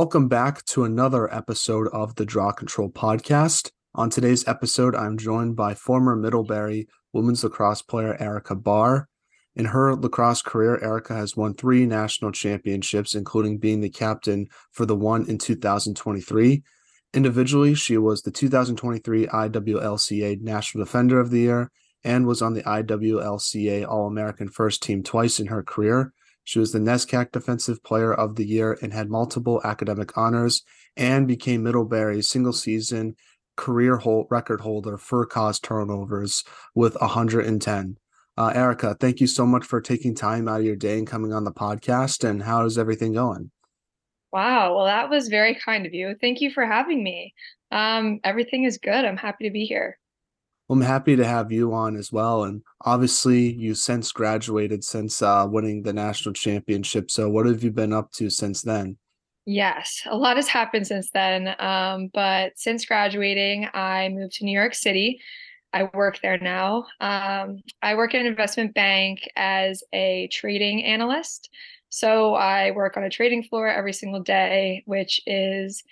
welcome back to another episode of the Draw Control podcast. On today's episode, I'm joined by former Middlebury women's lacrosse player Erica Barr. In her lacrosse career, Erica has won three national championships, including being the captain for the one in 2023. Individually, she was the 2023 IWLCA National Defender of the Year and was on the IWLCA All American First Team twice in her career. She was the NESCAC Defensive Player of the Year and had multiple academic honors and became Middlebury's single season career hold, record holder for cause turnovers with 110. Uh, Erica, thank you so much for taking time out of your day and coming on the podcast. And how is everything going? Wow. Well, that was very kind of you. Thank you for having me. Um, everything is good. I'm happy to be here. I'm happy to have you on as well. And obviously, you since graduated since uh, winning the national championship. So, what have you been up to since then? Yes, a lot has happened since then. Um, but since graduating, I moved to New York City. I work there now. Um, I work in an investment bank as a trading analyst. So I work on a trading floor every single day, which is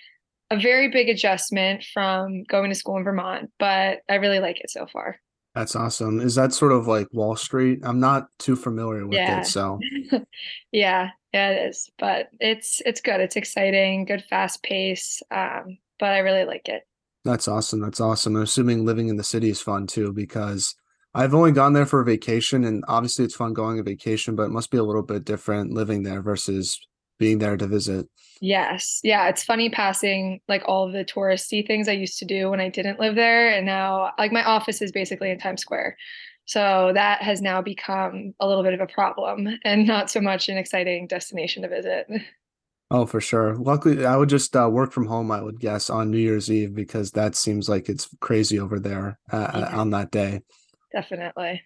a very big adjustment from going to school in Vermont, but I really like it so far. That's awesome. Is that sort of like Wall Street? I'm not too familiar with yeah. it, so yeah, yeah, it is. But it's it's good. It's exciting, good fast pace. Um, but I really like it. That's awesome. That's awesome. I'm assuming living in the city is fun too, because I've only gone there for a vacation, and obviously it's fun going on vacation, but it must be a little bit different living there versus being there to visit. Yes. Yeah. It's funny passing like all the touristy things I used to do when I didn't live there. And now, like, my office is basically in Times Square. So that has now become a little bit of a problem and not so much an exciting destination to visit. Oh, for sure. Luckily, I would just uh, work from home, I would guess, on New Year's Eve because that seems like it's crazy over there uh, yeah. on that day. Definitely.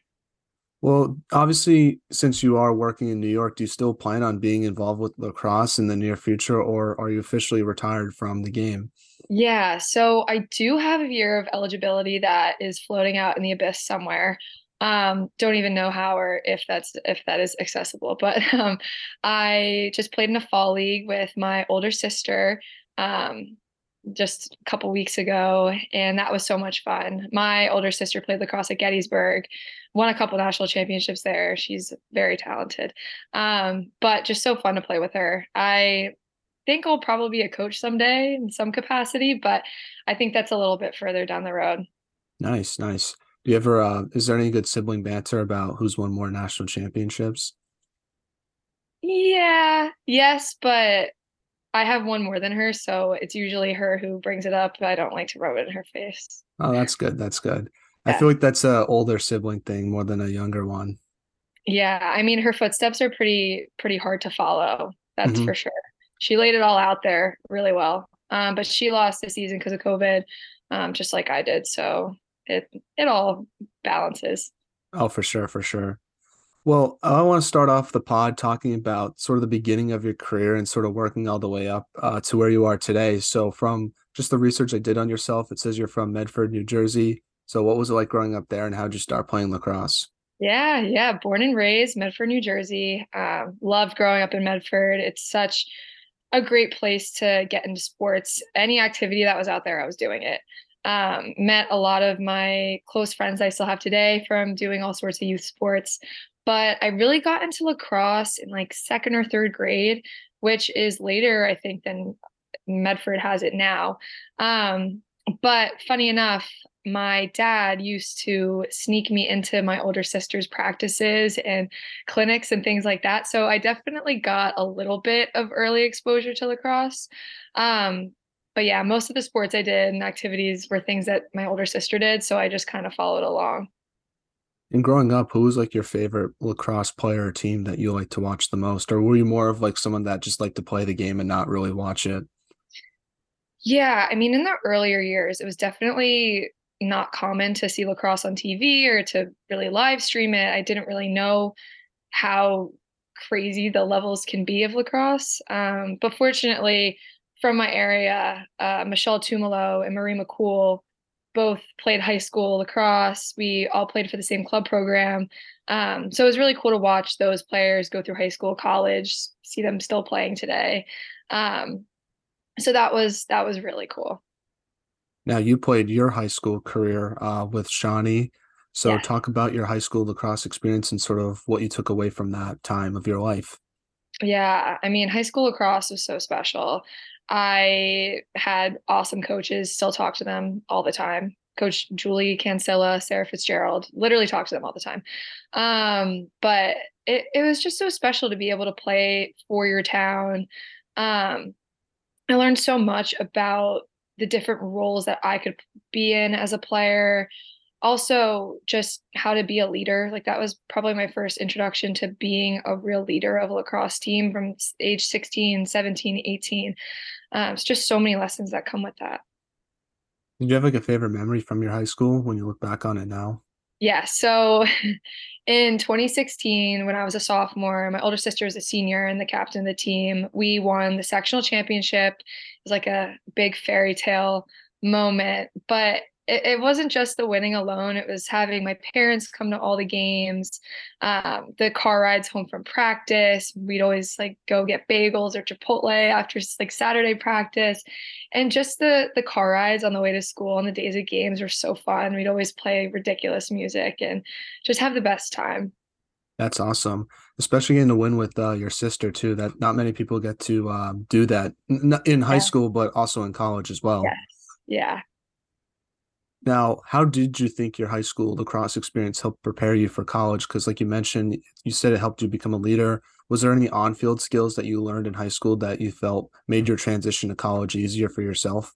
Well, obviously, since you are working in New York, do you still plan on being involved with lacrosse in the near future, or are you officially retired from the game? Yeah, so I do have a year of eligibility that is floating out in the abyss somewhere. Um, don't even know how or if that's if that is accessible, but um, I just played in a fall league with my older sister. Um, just a couple weeks ago, and that was so much fun. My older sister played lacrosse at Gettysburg, won a couple national championships there. She's very talented, um, but just so fun to play with her. I think I'll probably be a coach someday in some capacity, but I think that's a little bit further down the road. Nice, nice. Do you ever? Uh, is there any good sibling banter about who's won more national championships? Yeah, yes, but I have one more than her, so it's usually her who brings it up. I don't like to rub it in her face. Oh, that's good. That's good. I feel like that's a older sibling thing more than a younger one. Yeah, I mean her footsteps are pretty pretty hard to follow. That's mm-hmm. for sure. She laid it all out there really well. Um, but she lost the season because of COVID, um, just like I did. So it it all balances. Oh, for sure, for sure. Well, I want to start off the pod talking about sort of the beginning of your career and sort of working all the way up uh, to where you are today. So, from just the research I did on yourself, it says you're from Medford, New Jersey. So, what was it like growing up there, and how did you start playing lacrosse? Yeah, yeah, born and raised Medford, New Jersey. Uh, loved growing up in Medford. It's such a great place to get into sports. Any activity that was out there, I was doing it. Um, met a lot of my close friends I still have today from doing all sorts of youth sports but I really got into lacrosse in like second or third grade, which is later, I think, than Medford has it now. Um, but funny enough, my dad used to sneak me into my older sister's practices and clinics and things like that. So I definitely got a little bit of early exposure to lacrosse. Um, but yeah, most of the sports I did and activities were things that my older sister did. So I just kind of followed along. And growing up, who was like your favorite lacrosse player or team that you like to watch the most? Or were you more of like someone that just liked to play the game and not really watch it? Yeah, I mean, in the earlier years, it was definitely not common to see lacrosse on TV or to really live stream it. I didn't really know how crazy the levels can be of lacrosse. Um, but fortunately, from my area, uh, Michelle Tumolo and Marie McCool both played high school lacrosse. We all played for the same club program. Um, so it was really cool to watch those players go through high school, college, see them still playing today. Um, so that was that was really cool. Now you played your high school career uh, with Shawnee. So Yeah. talk about your high school lacrosse experience and sort of what you took away from that time of your life. Yeah, I mean, high school lacrosse was so special. I had awesome coaches, still talk to them all the time. Coach Julie Cancilla, Sarah Fitzgerald, literally talk to them all the time. Um, but it, it was just so special to be able to play for your town. Um, I learned so much about the different roles that I could be in as a player. Also, just how to be a leader. Like that was probably my first introduction to being a real leader of a lacrosse team from age 16, 17, 18. Um, it's just so many lessons that come with that. Did you have like a favorite memory from your high school when you look back on it now? Yeah. So in 2016, when I was a sophomore, my older sister was a senior and the captain of the team. We won the sectional championship. Was like a big fairy tale moment, but it, it wasn't just the winning alone. It was having my parents come to all the games, um, the car rides home from practice. We'd always like go get bagels or Chipotle after like Saturday practice, and just the the car rides on the way to school on the days of games were so fun. We'd always play ridiculous music and just have the best time. That's awesome, especially getting to win with uh, your sister too. That not many people get to um, do that N- in high Yeah. school, but also in college as well. Yes. Yeah. Now, how did you think your high school lacrosse experience helped prepare you for college? Because, like you mentioned, you said it helped you become a leader. Was there any on-field skills that you learned in high school that you felt made your transition to college easier for yourself?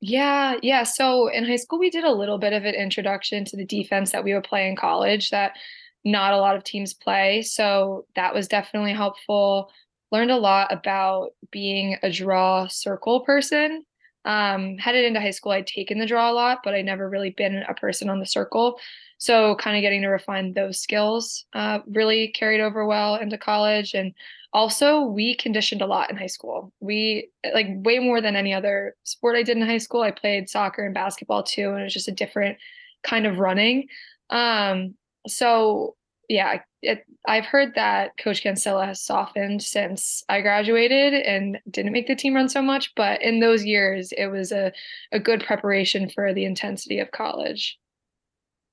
Yeah, yeah. So in high school, we did a little bit of an introduction to the defense that we would play in college that not a lot of teams play. So that was definitely helpful. Learned a lot about being a draw circle person. Um, headed into high school, I'd taken the draw a lot, but I'd never really been a person on the circle. So kind of getting to refine those skills uh, really carried over well into college. And also, we conditioned a lot in high school. We like way more than any other sport I did in high school. I played soccer and basketball too, and it was just a different kind of running. Um, so yeah, it, I've heard that Coach Cancella has softened since I graduated and didn't make the team run so much, but in those years, it was a, a good preparation for the intensity of college.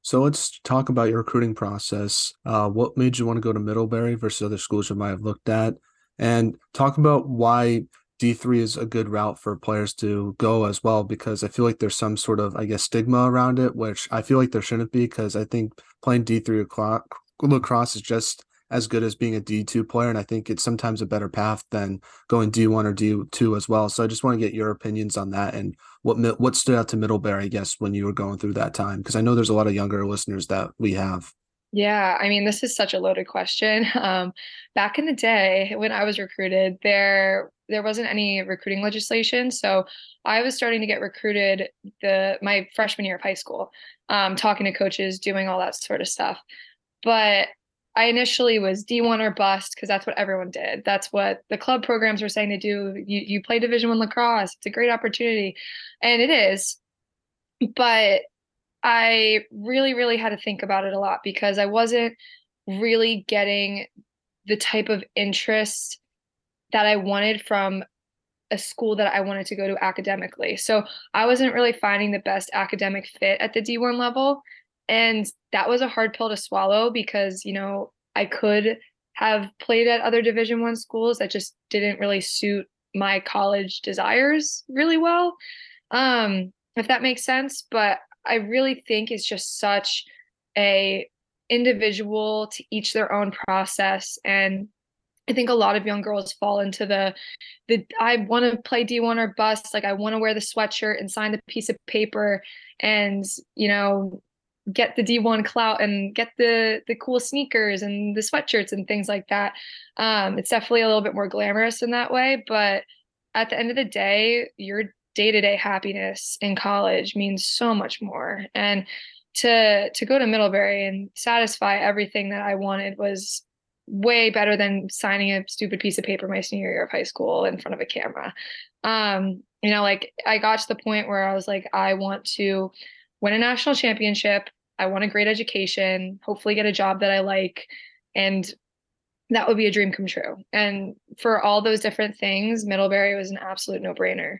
So let's talk about your recruiting process. Uh, what made you want to go to Middlebury versus other schools you might have looked at? And talk about why D3 is a good route for players to go as well, because I feel like there's some sort of, I guess, stigma around it, which I feel like there shouldn't be, because I think playing D3 lacro- lacrosse is just as good as being a D2 player. And I think it's sometimes a better path than going D1 or D2 as well. So I just want to get your opinions on that and what what stood out to Middlebury, I guess, when you were going through that time? Because I know there's a lot of younger listeners that we have. Yeah, I mean, this is such a loaded question. Um, back in the day when I was recruited, there there wasn't any recruiting legislation, so I was starting to get recruited the my freshman year of high school, um, talking to coaches, doing all that sort of stuff. But I initially was D1 or bust because that's what everyone did. That's what the club programs were saying to do. You you play Division One lacrosse. It's a great opportunity, and it is. But I really, really had to think about it a lot because I wasn't really getting the type of interest that I wanted from a school that I wanted to go to academically. So I wasn't really finding the best academic fit at the D1 level. And that was a hard pill to swallow because, you know, I could have played at other Division One schools that just didn't really suit my college desires really well. Um, if that makes sense. But I really think it's just such a individual to each their own process and I think a lot of young girls fall into the the I want to play D1 or bust like I want to wear the sweatshirt and sign the piece of paper and you know get the D1 clout and get the the cool sneakers and the sweatshirts and things like that. Um, it's definitely a little bit more glamorous in that way, but at the end of the day, your day-to-day happiness in college means so much more. And to to go to Middlebury and satisfy everything that I wanted was way better than signing a stupid piece of paper my senior year of high school in front of a camera. Um, you know, like I got to the point where I was like, I want to win a national championship. I want a great education, hopefully get a job that I like. And that would be a dream come true. And for all those different things, Middlebury was an absolute no brainer.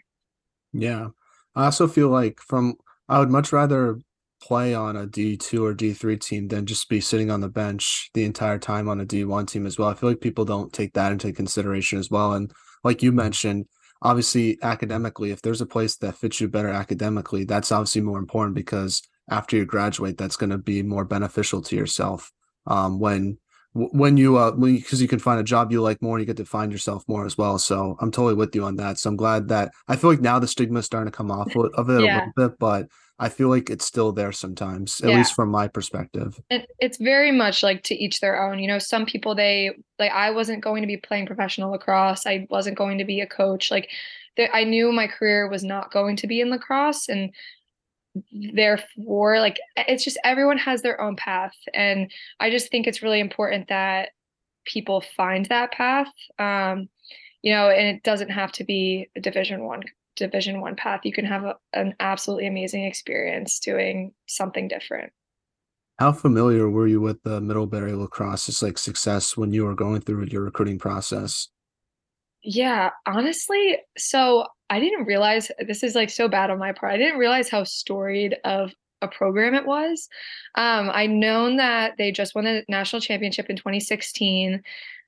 Yeah. I also feel like from I would much rather play on a D2 or D3 team than just be sitting on the bench the entire time on a D1 team as well. I feel like people don't take that into consideration as well. And like you mentioned, obviously academically, if there's a place that fits you better academically, that's obviously more important because after you graduate, that's going to be more beneficial to yourself um, when when you uh because you can find a job you like more and you get to find yourself more as well so i'm totally with you on that so i'm glad that i feel like now the stigma is starting to come off of it yeah. a little bit but i feel like it's still there sometimes at yeah. least from my perspective it, it's very much like to each their own you know some people they like i wasn't going to be playing professional lacrosse i wasn't going to be a coach like I knew my career was not going to be in lacrosse and therefore like it's just everyone has their own path and i just think it's really important that people find that path um you know and it doesn't have to be a division one division one path you can have a, an absolutely amazing experience doing something different how familiar were you with the middlebury lacrosse's like success when you were going through your recruiting process yeah honestly so I didn't realize this is like so bad on my part. I didn't realize how storied of a program it was. Um, I known that they just won the national championship in 2016.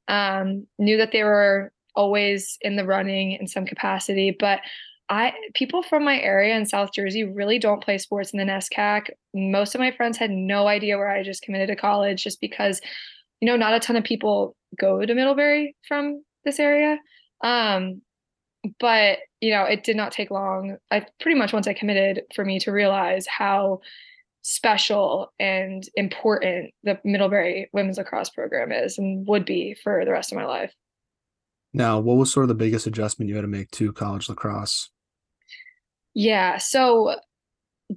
Um, knew that they were always in the running in some capacity, but I people from my area in South Jersey really don't play sports in the NESCAC. Most of my friends had no idea where I just committed to college, just because you know not a ton of people go to Middlebury from this area. Um, but you know it did not take long i pretty much once i committed for me to realize how special and important the middlebury women's lacrosse program is and would be for the rest of my life now what was sort of the biggest adjustment you had to make to college lacrosse yeah so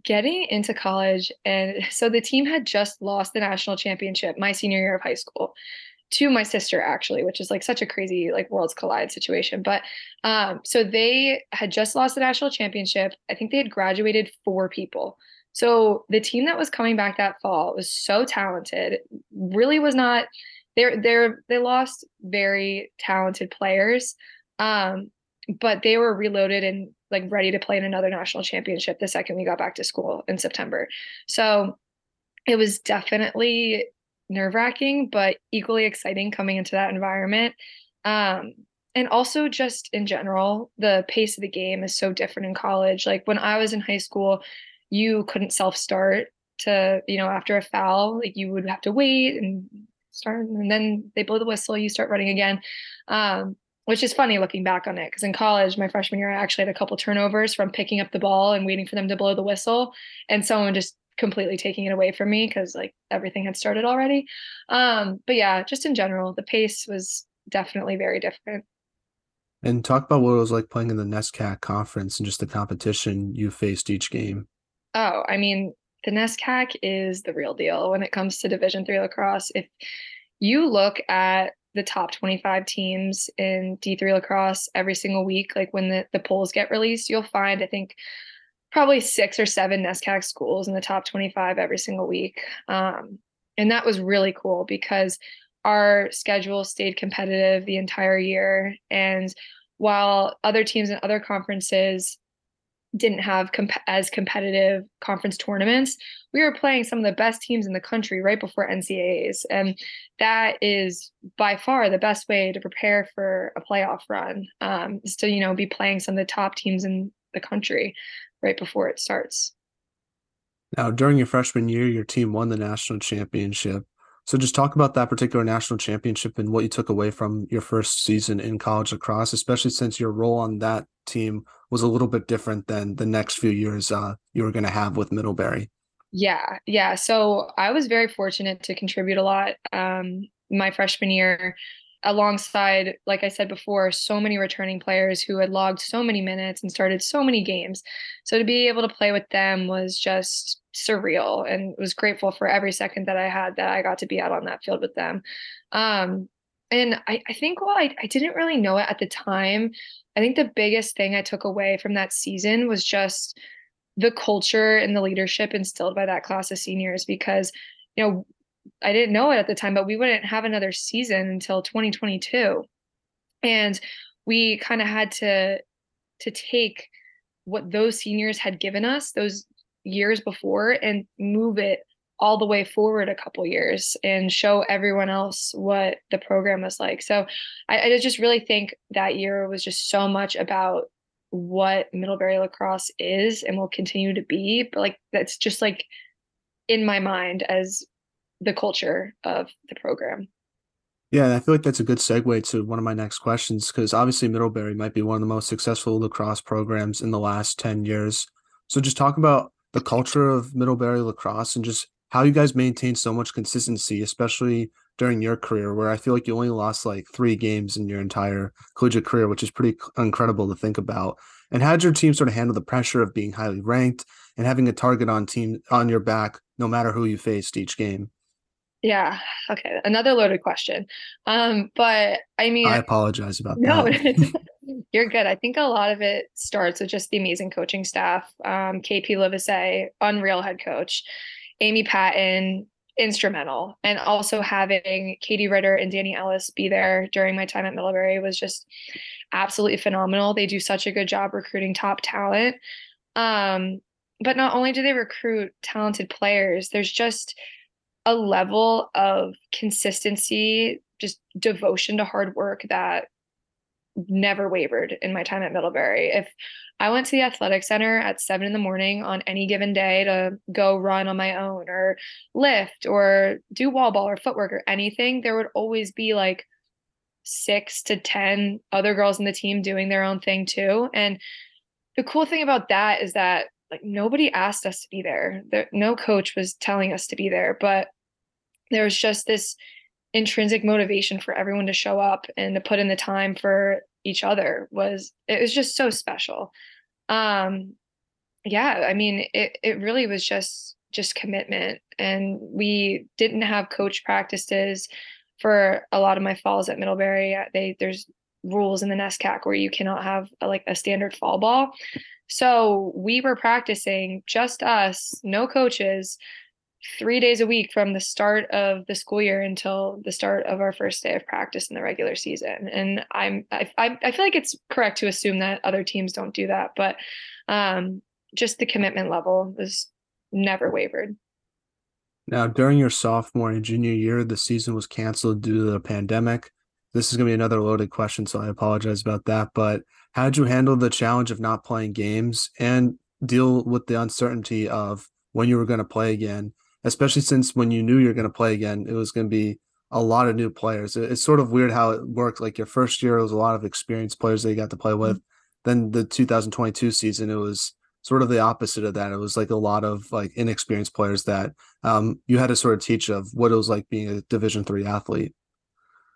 getting into college and so the team had just lost the national championship my senior year of high school to my sister actually which is like such a crazy like worlds collide situation but um so they had just lost the national championship. I think they had graduated four people. So the team that was coming back that fall was so talented really was not they're they're they lost very talented players um but they were reloaded and like ready to play in another national championship the second we got back to school in september so it was definitely nerve wracking, but equally exciting coming into that environment. Um, and also just in general, the pace of the game is so different in college. Like when I was in high school, you couldn't self start to, you know, after a foul, like you would have to wait and start, and then they blow the whistle, you start running again. Um, which is funny looking back on it because in college, my freshman year, I actually had a couple turnovers from picking up the ball and waiting for them to blow the whistle, and someone just completely taking it away from me because like everything had started already. Um, but yeah, just in general, the pace was definitely very different. And talk about what it was like playing in the NESCAC conference and just the competition you faced each game. Oh, I mean, the NESCAC is the real deal when it comes to Division three lacrosse. If you look at the top 25 teams in D3 lacrosse every single week, like when the, the polls get released, you'll find, I think, probably six or seven NESCAC schools in the top 25 every single week. Um, and that was really cool because our schedule stayed competitive the entire year. And while other teams in other conferences didn't have comp- as competitive conference tournaments, we were playing some of the best teams in the country right before NCAAs. And that is by far the best way to prepare for a playoff run um, is to, you know, be playing some of the top teams in the country right before it starts. Now, during your freshman year, your team won the national championship. So, just talk about that particular national championship and what you took away from your first season in college lacrosse, especially since your role on that team was a little bit different than the next few years uh, you were going to have with Middlebury. Yeah, yeah. So I was very fortunate to contribute a lot um, my freshman year alongside, like I said before, so many returning players who had logged so many minutes and started so many games. So to be able to play with them was just surreal and was grateful for every second that I had that I got to be out on that field with them. Um, and I, I think while I, I didn't really know it at the time, I think the biggest thing I took away from that season was just the culture and the leadership instilled by that class of seniors because you know I didn't know it at the time, but we wouldn't have another season until 2022. And we kind of had to to take what those seniors had given us those years before and move it all the way forward a couple years and show everyone else what the program was like. So I, I just really think that year was just so much about what Middlebury lacrosse is and will continue to be. But like that's just like in my mind as the culture of the program. Yeah, and I feel like that's a good segue to one of my next questions because obviously Middlebury might be one of the most successful lacrosse programs in the last 10 years. So just talk about the culture of Middlebury lacrosse and just how you guys maintain so much consistency, especially during your career, where I feel like you only lost like three games in your entire collegiate career, which is pretty incredible to think about. And how did your team sort of handle the pressure of being highly ranked and having a target on team on your back, no matter who you faced each game? Yeah. Okay. Another loaded question. Um, but I mean, I apologize about no, that. you're good. I think a lot of it starts with just the amazing coaching staff. Um, KP Livesay, unreal head coach. Amy Patton, instrumental. And also having Katie Ritter and Danny Ellis be there during my time at Middlebury was just absolutely phenomenal. They do such a good job recruiting top talent. Um, but not only do they recruit talented players, there's just a level of consistency, just devotion to hard work that never wavered in my time at Middlebury. If I went to the athletic center at seven in the morning on any given day to go run on my own or lift or do wall ball or footwork or anything, there would always be like six to 10 other girls in the team doing their own thing too. And the cool thing about that is that like nobody asked us to be there. there no coach was telling us to be there, but there was just this intrinsic motivation for everyone to show up and to put in the time for each other was it was just so special. Um yeah i mean it it really was just just commitment. And we didn't have coach practices for a lot of my falls at middlebury. Uh, they there's rules in the NESCAC where you cannot have a, like a standard fall ball. So we were practicing just us no coaches three days a week from the start of the school year until the start of our first day of practice in the regular season. And I'm I I, feel like it's correct to assume that other teams don't do that, but um, just the commitment level was never wavered. Now, during your sophomore and junior year, the season was canceled due to the pandemic. This is going to be another loaded question, so I apologize about that. But how did you handle the challenge of not playing games and deal with the uncertainty of when you were going to play again especially since when you knew you're going to play again, it was going to be a lot of new players. It's sort of weird how it worked. Like your first year, it was a lot of experienced players that you got to play with. Mm-hmm. Then the 2022 season, it was sort of the opposite of that. It was like a lot of like inexperienced players that um, you had to sort of teach of what it was like being a Division three athlete.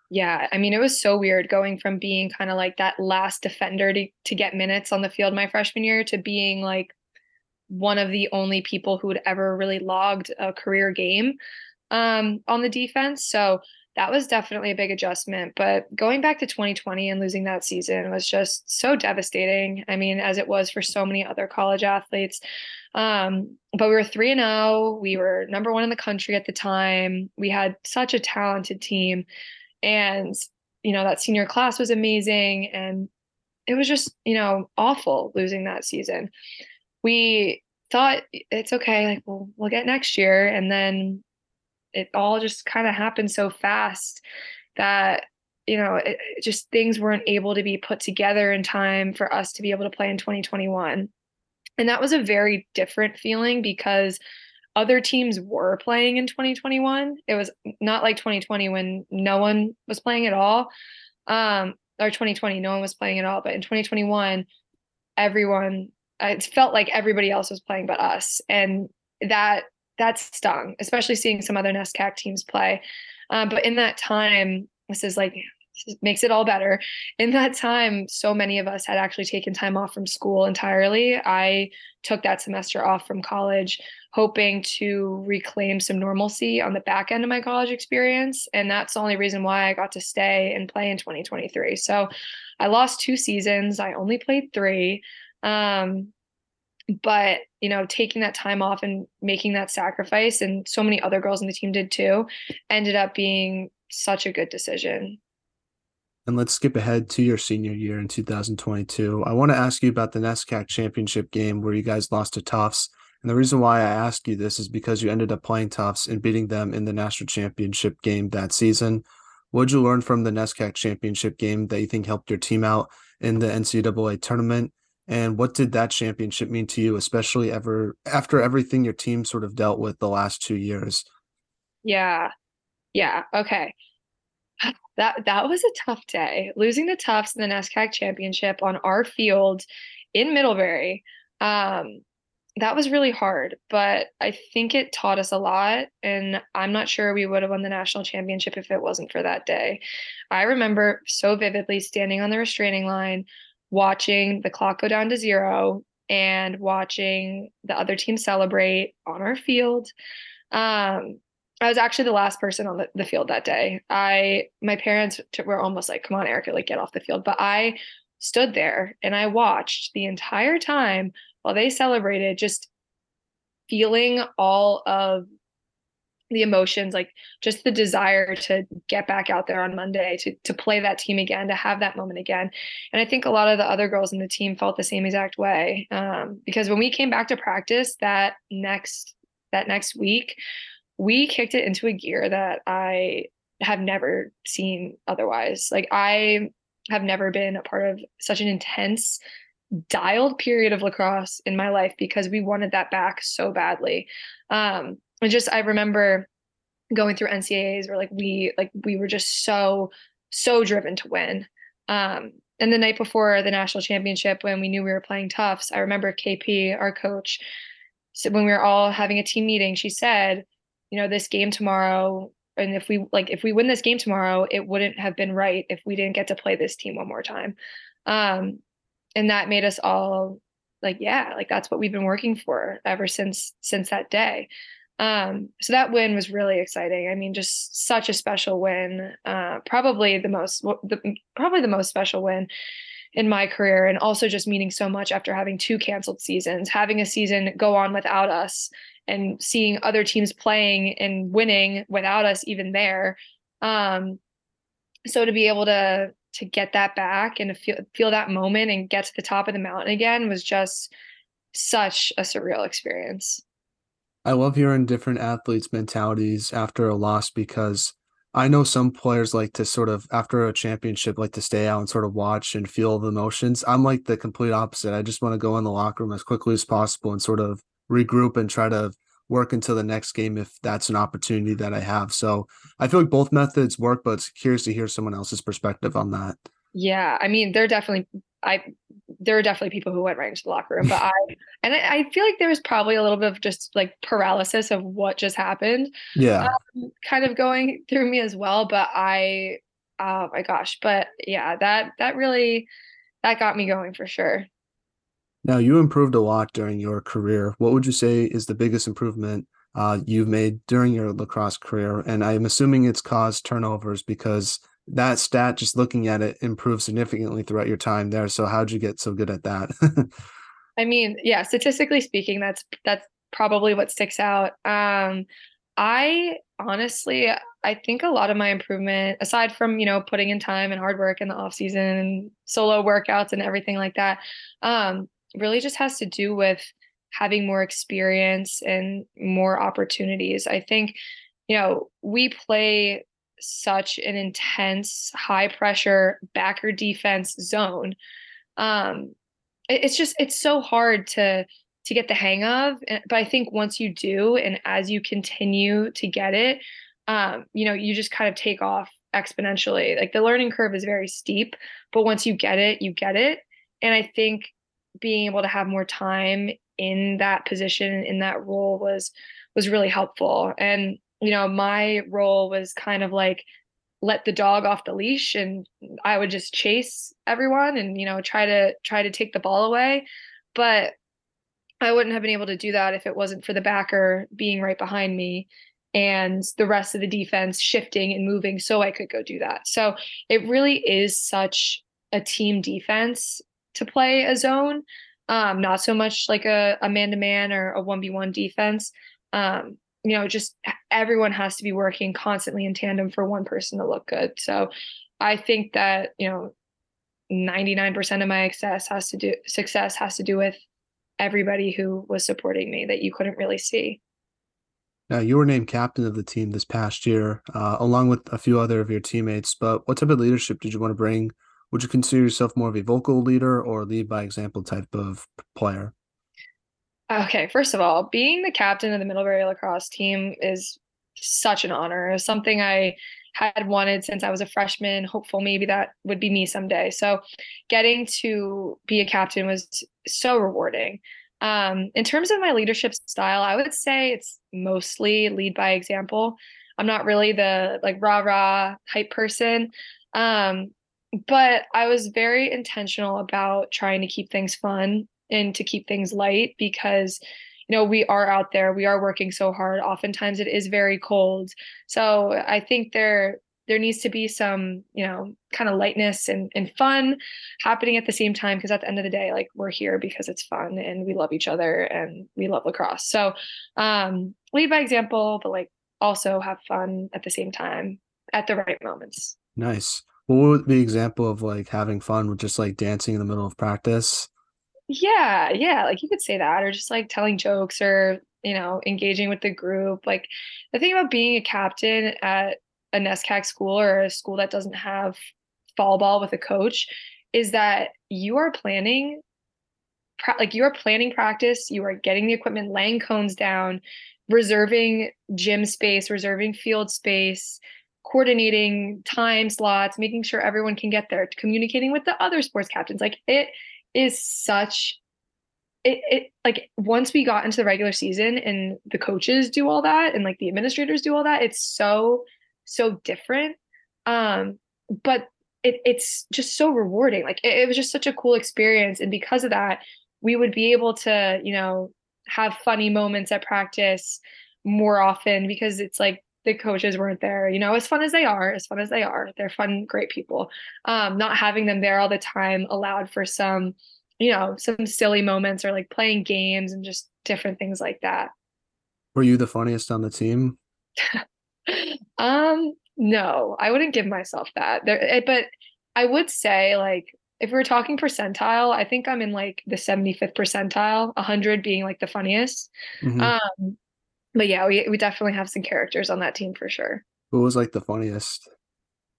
Yeah, I mean, it was so weird going from being kind of like that last defender to, to get minutes on the field my freshman year to being like one of the only people who had ever really logged a career game um, on the defense. So that was definitely a big adjustment. But going back to 2020 and losing that season was just so devastating. I mean, as it was for so many other college athletes. Um, but we were 3 and 0. We were number one in the country at the time. We had such a talented team. And, you know, that senior class was amazing. And it was just, you know, awful losing that season we thought it's okay, like we'll we'll get next year, and then it all just kind of happened so fast that you know it, it just things weren't able to be put together in time for us to be able to play in 2021 and that was a very different feeling because other teams were playing in 2021 it was not like 2020 when no one was playing at all um or 2020 no one was playing at all but in 2021 everyone it felt like everybody else was playing but us. And that that stung especially seeing some other NESCAC teams play. Um, but in that time this is like makes it all better. In that time so many of us had actually taken time off from school entirely. I took that semester off from college hoping to reclaim some normalcy on the back end of my college experience. And that's the only reason why i got to stay and play in 2023 so i lost two seasons. I only played three um, but you know, taking that time off and making that sacrifice, and so many other girls in the team did too, ended up being such a good decision. And let's skip ahead to your senior year in 2022. I want to ask you about the NESCAC championship game where you guys lost to Tufts. And the reason why I ask you this is because you ended up playing Tufts and beating them in the national championship game that season. What did you learn from the NESCAC championship game that you think helped your team out in the NCAA tournament? And what did that championship mean to you, especially ever after everything your team sort of dealt with the last two years? Yeah. Yeah. Okay. That that was a tough day. Losing the Tufts in the NESCAC championship on our field in Middlebury. Um, that was really hard, but I think it taught us a lot. And I'm not sure we would have won the national championship if it wasn't for that day. I remember so vividly standing on the restraining line, watching the clock go down to zero and watching the other team celebrate on our field. Um, I was actually the last person on the, the field that day. I my parents were almost like, "Come on, Erica, like get off the field." But I stood there and I watched the entire time while they celebrated, just feeling all of the emotions, like just the desire to get back out there on Monday, to to play that team again, to have that moment again. And I think a lot of the other girls in the team felt the same exact way. Um, because when we came back to practice that next that next week, we kicked it into a gear that I have never seen otherwise. Like I have never been a part of such an intense dialed period of lacrosse in my life because we wanted that back so badly. Um just I remember going through NCAAs where like we like we were just so so driven to win. Um and the night before the national championship when we knew we were playing Tufts, I remember KP, our coach, so when we were all having a team meeting, she said, you know, this game tomorrow, and if we like if we win this game tomorrow, it wouldn't have been right if we didn't get to play this team one more time. Um, and that made us all like, yeah, like that's what we've been working for ever since since that day. Um, so that win was really exciting. I mean, just such a special win. Uh, probably the most, the, probably the most special win in my career, and also just meaning so much after having two canceled seasons, having a season go on without us, and seeing other teams playing and winning without us even there. Um, so to be able to to get that back and to feel feel that moment and get to the top of the mountain again was just such a surreal experience. I love hearing different athletes' mentalities after a loss because I know some players like to sort of after a championship like to stay out and sort of watch and feel the emotions. I'm like the complete opposite. I just want to go in the locker room as quickly as possible and sort of regroup and try to work until the next game if that's an opportunity that I have. So I feel like both methods work, but it's curious to hear someone else's perspective on that. Yeah, I mean, they're definitely I there are definitely people who went right into the locker room, but I and I, I, feel like there was probably a little bit of just like paralysis of what just happened. Yeah, um, kind of going through me as well. But I, oh my gosh, but yeah, that that really that got me going for sure. Now, you improved a lot during your career. What would you say is the biggest improvement uh, you've made during your lacrosse career? And I'm assuming it's caused turnovers because that stat, just looking at it, improved significantly throughout your time there. So, how'd you get so good at that? I mean, yeah, statistically speaking, that's that's probably what sticks out. Um, I honestly, I think a lot of my improvement, aside from you know putting in time and hard work in the off season and solo workouts and everything like that, um, really just has to do with having more experience and more opportunities. I think, you know, we play such an intense, high pressure backer defense zone. Um, it's just it's so hard to to get the hang of. But I think once you do, and as you continue to get it, um, you know, you just kind of take off exponentially. Like the learning curve is very steep, but once you get it, you get it. And I think being able to have more time in that position in that role was was really helpful and you know my role was kind of like let the dog off the leash and i would just chase everyone and you know try to try to take the ball away but i wouldn't have been able to do that if it wasn't for the backer being right behind me and the rest of the defense shifting and moving so i could go do that so it really is such a team defense to play a zone, um, not so much like a, a man-to-man or a 1v1 defense. Um, you know, just everyone has to be working constantly in tandem for one person to look good. So I think that, you know, 99% of my success has to do success has to do with everybody who was supporting me that you couldn't really see. Now, you were named captain of the team this past year, uh, along with a few other of your teammates. But what type of leadership did you want to bring? Would you consider yourself more of a vocal leader or lead by example type of player? Okay, first of all, being the captain of the Middlebury lacrosse team is such an honor. It was something I had wanted since I was a freshman, hopeful maybe that would be me someday. So getting to be a captain was so rewarding. Um, in terms of my leadership style, I would say it's mostly lead by example. I'm not really the like rah rah hype person. Um, but I was very intentional about trying to keep things fun and to keep things light because you know we are out there we are working so hard. Oftentimes it is very cold. So i think there there needs to be some you know kind of lightness and, and fun happening at the same time because at the end of the day like we're here because it's fun and we love each other and we love lacrosse. So um lead by example but like also have fun at the same time at the right moments. Nice. What would be example of like having fun with just like dancing in the middle of practice yeah yeah like you could say that or just like telling jokes or you know engaging with the group like the thing about being a captain at a NESCAC school or a school that doesn't have fall ball with a coach is that you are planning like you are planning practice, you are getting the equipment, laying cones down, reserving gym space, reserving field space, coordinating time slots, making sure everyone can get there, communicating with the other sports captains. Like it is such it, it like once we got into the regular season and the coaches do all that and like the administrators do all that, it's so so different. Um, but it, it's just so rewarding. Like it, it was just such a cool experience. And because of that, we would be able to, you know, have funny moments at practice more often because it's like the coaches weren't there, you know, as fun as they are, as fun as they are, they're fun, great people. Um, not having them there all the time allowed for some, you know, some silly moments or like playing games and just different things like that. Were you the funniest on the team? um, no, I wouldn't give myself that. There, eh, but I would say like if we are talking percentile, I think I'm in like the 75th percentile, 100 being like the funniest. Mm-hmm. Um, but yeah, we we definitely have some characters on that team for sure. Who was like the funniest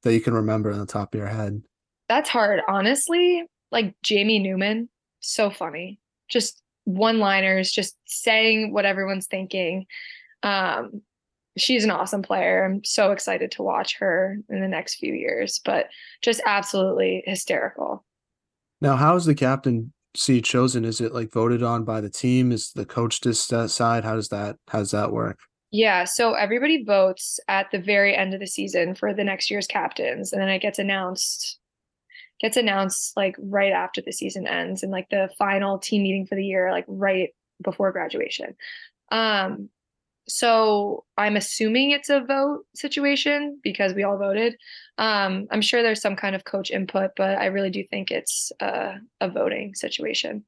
that you can remember on the top of your head? That's hard, honestly. Like Jamie Newman, so funny. Just one-liners, just saying what everyone's thinking. Um, she's an awesome player. I'm so excited to watch her in the next few years, but just absolutely hysterical. Now, how is the captain see chosen? Is it like voted on by the team? Is the coach decide? How does that how does that work? Yeah, so everybody votes at the very end of the season for the next year's captains, and then it gets announced gets announced like right after the season ends and like the final team meeting for the year, like right before graduation. Um, so I'm assuming it's a vote situation because we all voted. Um, I'm sure there's some kind of coach input, but I really do think it's a, a voting situation.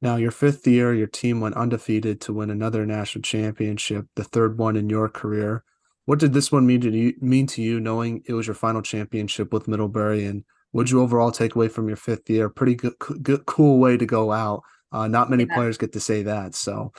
Now, your fifth year, your team went undefeated to win another national championship, the third one in your career. What did this one mean to you? Mean to you, knowing it was your final championship with Middlebury, and what you overall take away from your fifth year? Pretty good, good cool way to go out. Uh, not many yeah. players get to say that. So,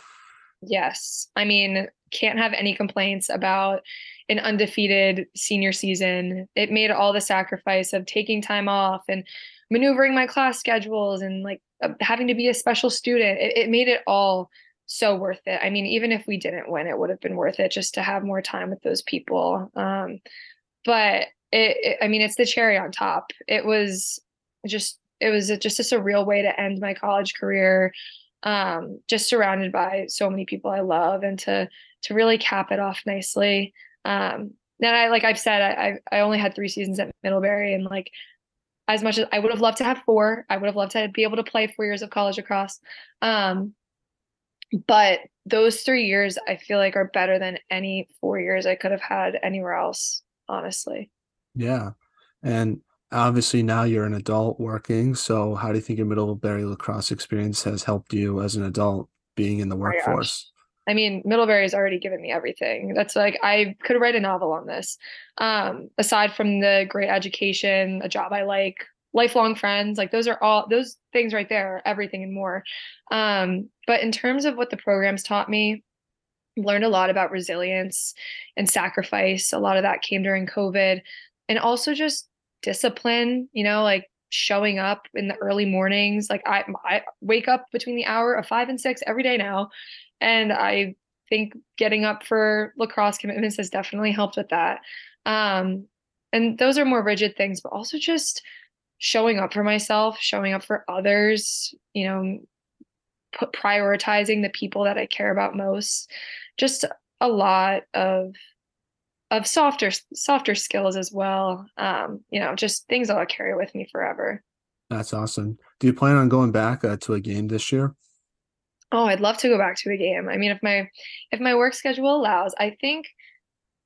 Yes. I mean, can't have any complaints about an undefeated senior season. It made all the sacrifice of taking time off and maneuvering my class schedules and like having to be a special student. It, it made it all so worth it. I mean, even if we didn't win, it would have been worth it just to have more time with those people. Um, but it, it, I mean, it's the cherry on top. It was just, it was a, just a surreal way to end my college career um, just surrounded by so many people I love and to to really cap it off nicely. Um, and I like I've said I I only had three seasons at Middlebury and like as much as I would have loved to have four, I would have loved to be able to play four years of college lacrosse. Um, but those three years I feel like are better than any four years I could have had anywhere else, honestly. Yeah. And obviously now you're an adult working. So how do you think your Middlebury lacrosse experience has helped you as an adult being in the workforce? I mean, Middlebury's already given me everything. That's like I could write a novel on this. Um, aside from the great education, a job I like, lifelong friends, like those are all those things right there, everything and more. Um, but in terms of what the programs taught me, learned a lot about resilience and sacrifice. A lot of that came during COVID. And also just discipline, you know, like showing up in the early mornings. Like I I wake up between the hour of five and six every day now. And I think getting up for lacrosse commitments has definitely helped with that. Um, and those are more rigid things, but also just showing up for myself, showing up for others, you know, put prioritizing the people that I care about most. Just a lot of of softer softer skills as well. Um, you know, just things that I'll carry with me forever. That's awesome. Do you plan on going back uh, to a game this year? Oh, I'd love to go back to a game. I mean, if my if my work schedule allows, I think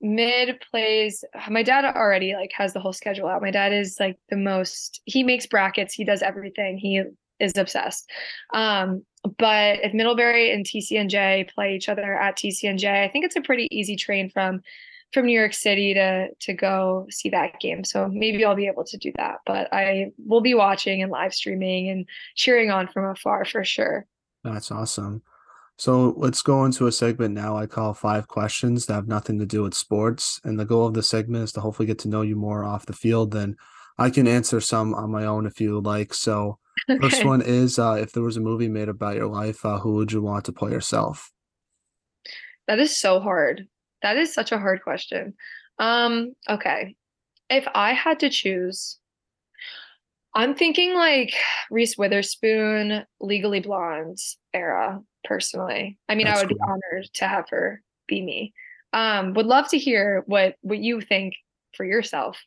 mid plays my dad already like has the whole schedule out. My dad is like the most he makes brackets, he does everything. He is obsessed. Um, but if Middlebury and TCNJ play each other at TCNJ, I think it's a pretty easy train from from New York City to to go see that game. So maybe I'll be able to do that. But I will be watching and live streaming and cheering on from afar for sure. That's awesome. So let's go into a segment now I call five questions that have nothing to do with sports. And the goal of the segment is to hopefully get to know you more off the field. Then I can answer some on my own if you would like. So okay. first one is uh, if there was a movie made about your life, uh, who would you want to play yourself? That is so hard. That is such a hard question. Um, okay. If I had to choose, I'm thinking like Reese Witherspoon, Legally Blonde era, personally. I mean, That's I would cool. be honored to have her be me. Um, would love to hear what what you think for yourself.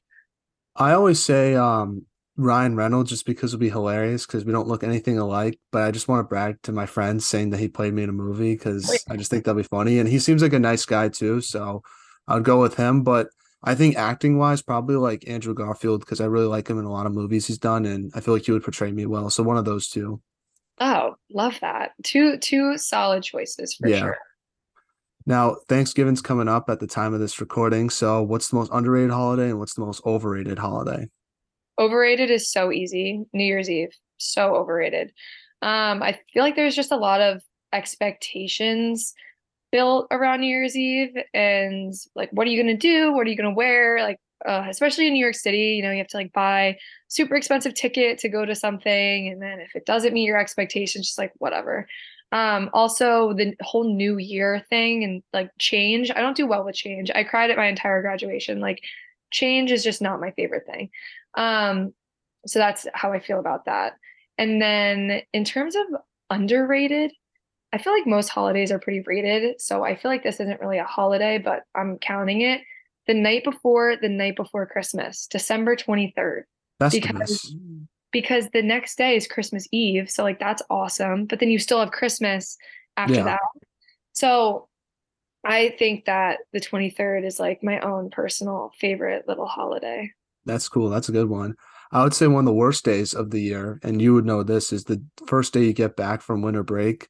I always say um Ryan Reynolds just because it'll be hilarious because we don't look anything alike. But I just want to brag to my friends saying that he played me in a movie because I just think that'll be funny. And he seems like a nice guy too. So I'd go with him. But I think acting wise, probably like Andrew Garfield because I really like him in a lot of movies he's done. And I feel like he would portray me well. So one of those two. Oh, love that. Two two solid choices for yeah. sure. Now, Thanksgiving's coming up at the time of this recording. So what's the most underrated holiday and what's the most overrated holiday? Overrated is so easy. New Year's Eve, so overrated. Um, I feel like there's just a lot of expectations built around New Year's Eve and like what are you gonna do? What are you gonna wear? Like uh, especially in New York City, you know, you have to like buy super expensive ticket to go to something, and then if it doesn't meet your expectations, just like whatever. Um, also the whole new year thing and like change. I don't do well with change. I cried at my entire graduation. Like change is just not my favorite thing. Um, so that's how I feel about that. And then in terms of underrated, I feel like most holidays are pretty rated. So I feel like this isn't really a holiday, but I'm counting it. The night before the night before Christmas, December 23rd. That's because because the next day is Christmas Eve. So like that's awesome. But then you still have Christmas after yeah. that. So I think that the 23rd is like my own personal favorite little holiday. That's cool. That's a good one. I would say one of the worst days of the year, and you would know this, is the first day you get back from winter break.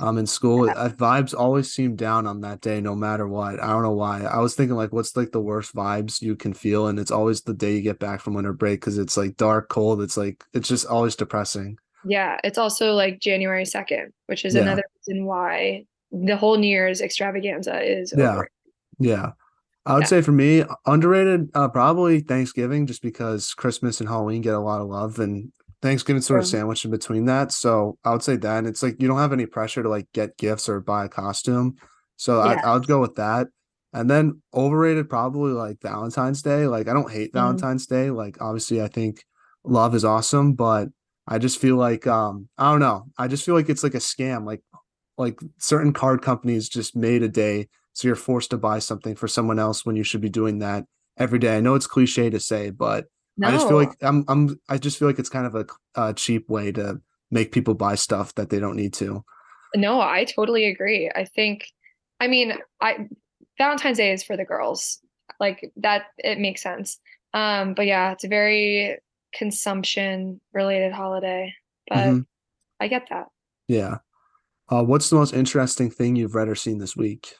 Um, in school, yeah. Vibes always seem down on that day, no matter what. I don't know why. I was thinking like, what's like the worst vibes you can feel, and it's always the day you get back from winter break because it's like dark, cold. It's like it's just always depressing. Yeah, it's also like January second, which is yeah. another reason why the whole New Year's extravaganza is yeah, over. yeah. I would yeah. say for me, underrated, uh, probably Thanksgiving, just because Christmas and Halloween get a lot of love, and Thanksgiving sort of sandwiched in between that. So I would say that. And it's like you don't have any pressure to like get gifts or buy a costume. So yeah. I, I would go with that. And then overrated, probably like Valentine's Day. Like I don't hate mm-hmm. Valentine's Day. Like obviously, I think love is awesome, but I just feel like um I don't know. I just feel like it's like a scam. Like like certain card companies just made a day so you're forced to buy something for someone else when you should be doing that every day. I know it's cliche to say, but no. I just feel like I'm I'm I just feel like it's kind of a, a cheap way to make people buy stuff that they don't need to. No, I totally agree. I think I mean, I Valentine's Day is for the girls. Like that it makes sense. Um but yeah, it's a very consumption related holiday, but mm-hmm. I get that. Yeah. Uh, what's the most interesting thing you've read or seen this week?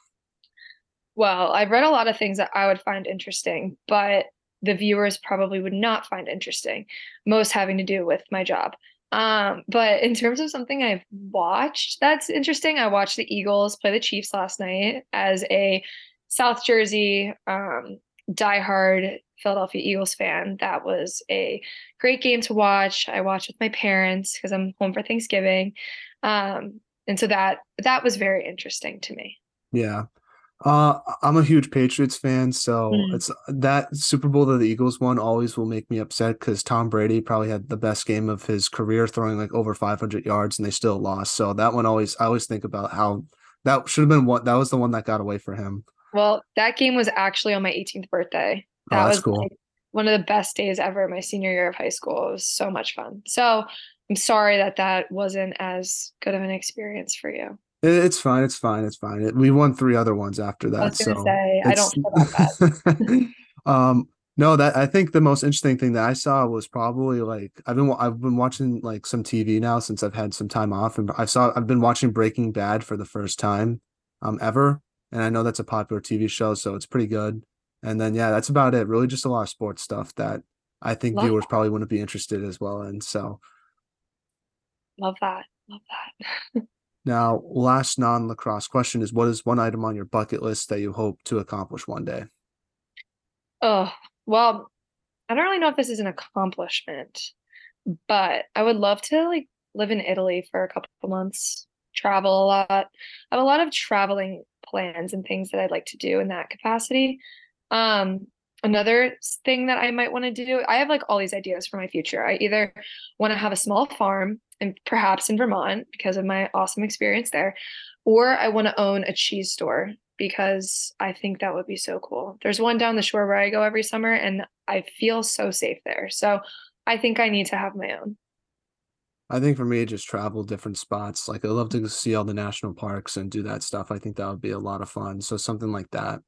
Well, I've read a lot of things that I would find interesting, but the viewers probably would not find interesting, most having to do with my job. Um, but in terms of something I've watched that's interesting, I watched the Eagles play the Chiefs last night as a South Jersey um diehard Philadelphia Eagles fan. That was a great game to watch. I watched with my parents because I'm home for Thanksgiving. Um, and so that that was very interesting to me. Yeah. Uh, I'm a huge Patriots fan, so mm. it's that Super Bowl that the Eagles won always will make me upset because Tom Brady probably had the best game of his career, throwing like over 500 yards, and they still lost. So that one always, I always think about how that should have been what that was the one that got away for him. Well, that game was actually on my 18th birthday. Oh, that oh, was cool. like one of the best days ever, my senior year of high school. It was so much fun. So I'm sorry that that wasn't as good of an experience for you. It's fine. It's fine. It's fine. It, we won three other ones after that. I was so say I don't that. um, no, that I think the most interesting thing that I saw was probably like I've been I've been watching like some TV now since I've had some time off, and I saw I've been watching Breaking Bad for the first time, um, ever, and I know that's a popular TV show, so it's pretty good. And then yeah, that's about it. Really, just a lot of sports stuff that I think Love viewers that. probably wouldn't be interested as well in. So Love that. Love that. now, last non lacrosse question is what is one item on your bucket list that you hope to accomplish one day? Oh, well, I don't really know if this is an accomplishment, but I would love to like live in Italy for a couple of months, travel a lot. I have a lot of traveling plans and things that I'd like to do in that capacity. Um, another thing that I might want to do, I have like all these ideas for my future. I either want to have a small farm and perhaps in Vermont because of my awesome experience there, or I want to own a cheese store because I think that would be so cool. There's one down the shore where I go every summer and I feel so safe there. So I think I need to have my own. I think for me, just travel different spots. Like I love to see all the national parks and do that stuff. I think that would be a lot of fun. So something like that.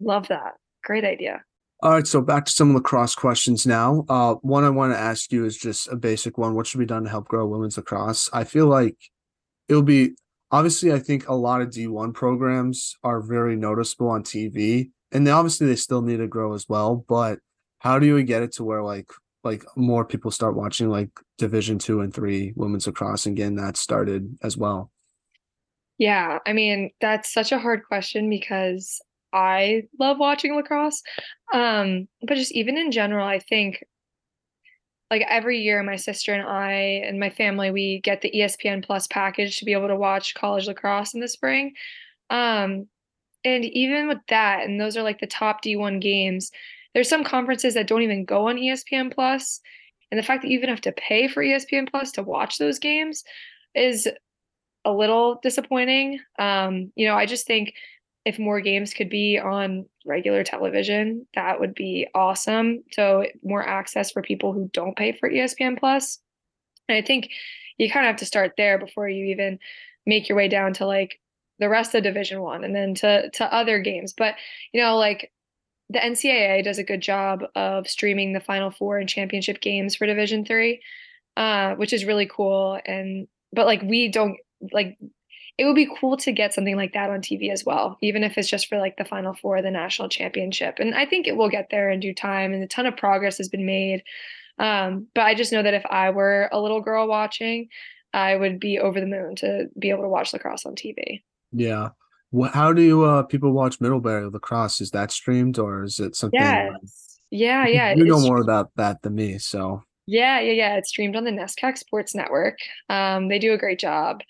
Love that. Great idea. All right, so back to some lacrosse questions now. Uh, one I want to ask you is just a basic one. What should be done to help grow women's lacrosse? I feel like it'll be obviously. I think a lot of D one programs are very noticeable on TV, and they, obviously they still need to grow as well. But how do you get it to where like like more people start watching like Division two and three women's lacrosse and getting that started as well? Yeah, I mean that's such a hard question because I love watching lacrosse. Um, but just even in general, I think like every year my sister and I and my family we get the ESPN Plus package to be able to watch college lacrosse in the spring. Um, and even with that, and those are like the top D1 games, there's some conferences that don't even go on ESPN Plus. And the fact that you even have to pay for ESPN Plus to watch those games is a little disappointing. Um, you know, I just think if more games could be on regular television, that would be awesome. So more access for people who don't pay for ESPN Plus. And I think you kind of have to start there before you even make your way down to like the rest of Division One and then to to other games. But you know, like the NCAA does a good job of streaming the Final Four and championship games for Division Three, uh, which is really cool. And but like we don't like it would be cool to get something like that on TV as well, even if it's just for like the final four, the national championship. And I think it will get there in due time, and a ton of progress has been made. Um, but I just know that if I were a little girl watching, I would be over the moon to be able to watch lacrosse on TV. Yeah. Well, how do uh, people watch Middlebury lacrosse? Is that streamed or is it something? Yes. Like, yeah, yeah. You know more about that than me, so. Yeah, yeah, yeah. It's streamed on the NESCAC Sports Network. Um, they do a great job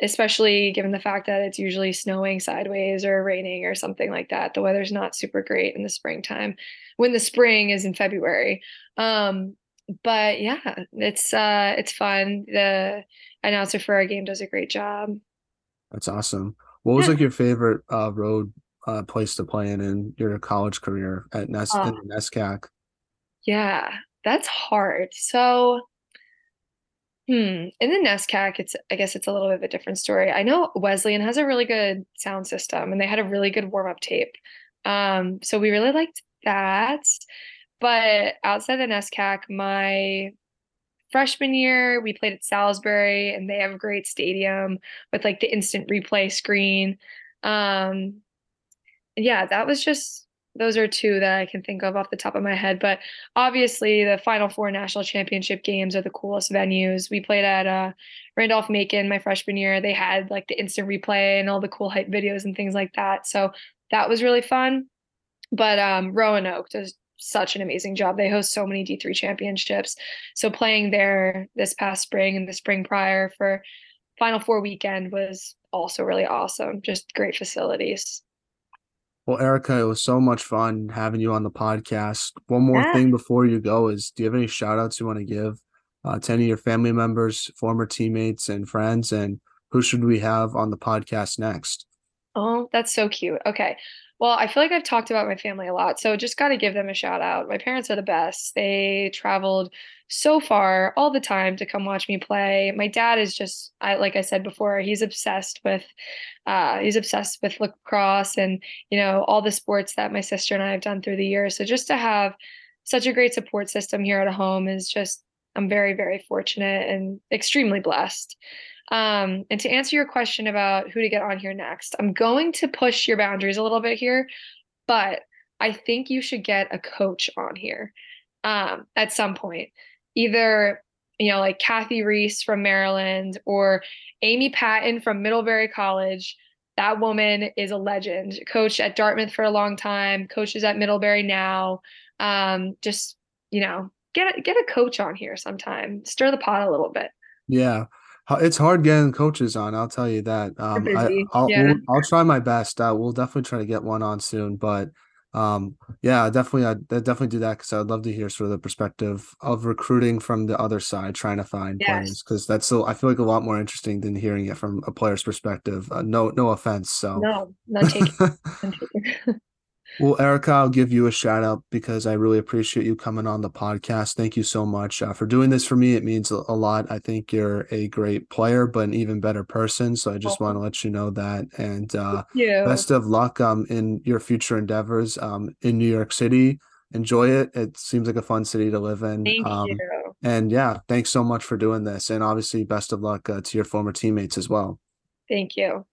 especially given the fact that it's usually snowing sideways or raining or something like that. The weather's not super great in the springtime when the spring is in February. Um, but yeah, it's uh it's fun. The announcer for our game does a great job. That's awesome. What was yeah. like your favorite uh road uh place to play in in your college career at Nes uh, NESCAC? Yeah, that's hard. So Hmm. In the NESCAC, it's I guess it's a little bit of a different story. I know Wesleyan has a really good sound system and they had a really good warm-up tape. Um, so we really liked that. But outside the NESCAC, my freshman year, we played at Salisbury, and they have a great stadium with like the instant replay screen. Um, yeah, that was just those are two that I can think of off the top of my head. But obviously, the Final Four national championship games are the coolest venues. We played at uh, Randolph Macon my freshman year. They had like the instant replay and all the cool hype videos and things like that. So that was really fun. But um, Roanoke does such an amazing job. They host so many D3 championships. So playing there this past spring and the spring prior for Final Four weekend was also really awesome. Just great facilities. Well, Erica, it was so much fun having you on the podcast. One more yeah. thing before you go is do you have any shout outs you want to give uh, to any of your family members, former teammates, and friends? And who should we have on the podcast next? Oh, that's so cute. Okay. Well, I feel like I've talked about my family a lot, so just got to give them a shout out. My parents are the best. They traveled so far all the time to come watch me play. My dad is just I like I said before, he's obsessed with uh he's obsessed with lacrosse and, you know, all the sports that my sister and I have done through the years. So just to have such a great support system here at home is just I'm very very fortunate and extremely blessed. Um, and to answer your question about who to get on here next, I'm going to push your boundaries a little bit here, but I think you should get a coach on here um, at some point. Either, you know, like Cathy Reese from Maryland or Amy Patton from Middlebury College. That woman is a legend. Coached at Dartmouth for a long time, coaches at Middlebury now. Um, just, you know, get a, get a coach on here sometime. Stir the pot a little bit. Yeah it's hard getting coaches on. I'll tell you that. Um, I, will yeah. we'll, I'll try my best. Uh, we'll definitely try to get one on soon. But um, yeah, definitely, I definitely do that because I'd love to hear sort of the perspective of recruiting from the other side, trying to find yes. players because that's so. I feel like a lot more interesting than hearing it from a player's perspective. Uh, no, no offense. So no, not taking. not taking. Well, Erica, I'll give you a shout out because I really appreciate you coming on the podcast. Thank you so much uh, for doing this for me. It means a lot. I think you're a great player, but an even better person. So I just oh. want to let you know that. And uh, best of luck um, in your future endeavors um, in New York City. Enjoy it. It seems like a fun city to live in. Thank um, you. And yeah, thanks so much for doing this. And obviously, best of luck uh, to your former teammates as well. Thank you.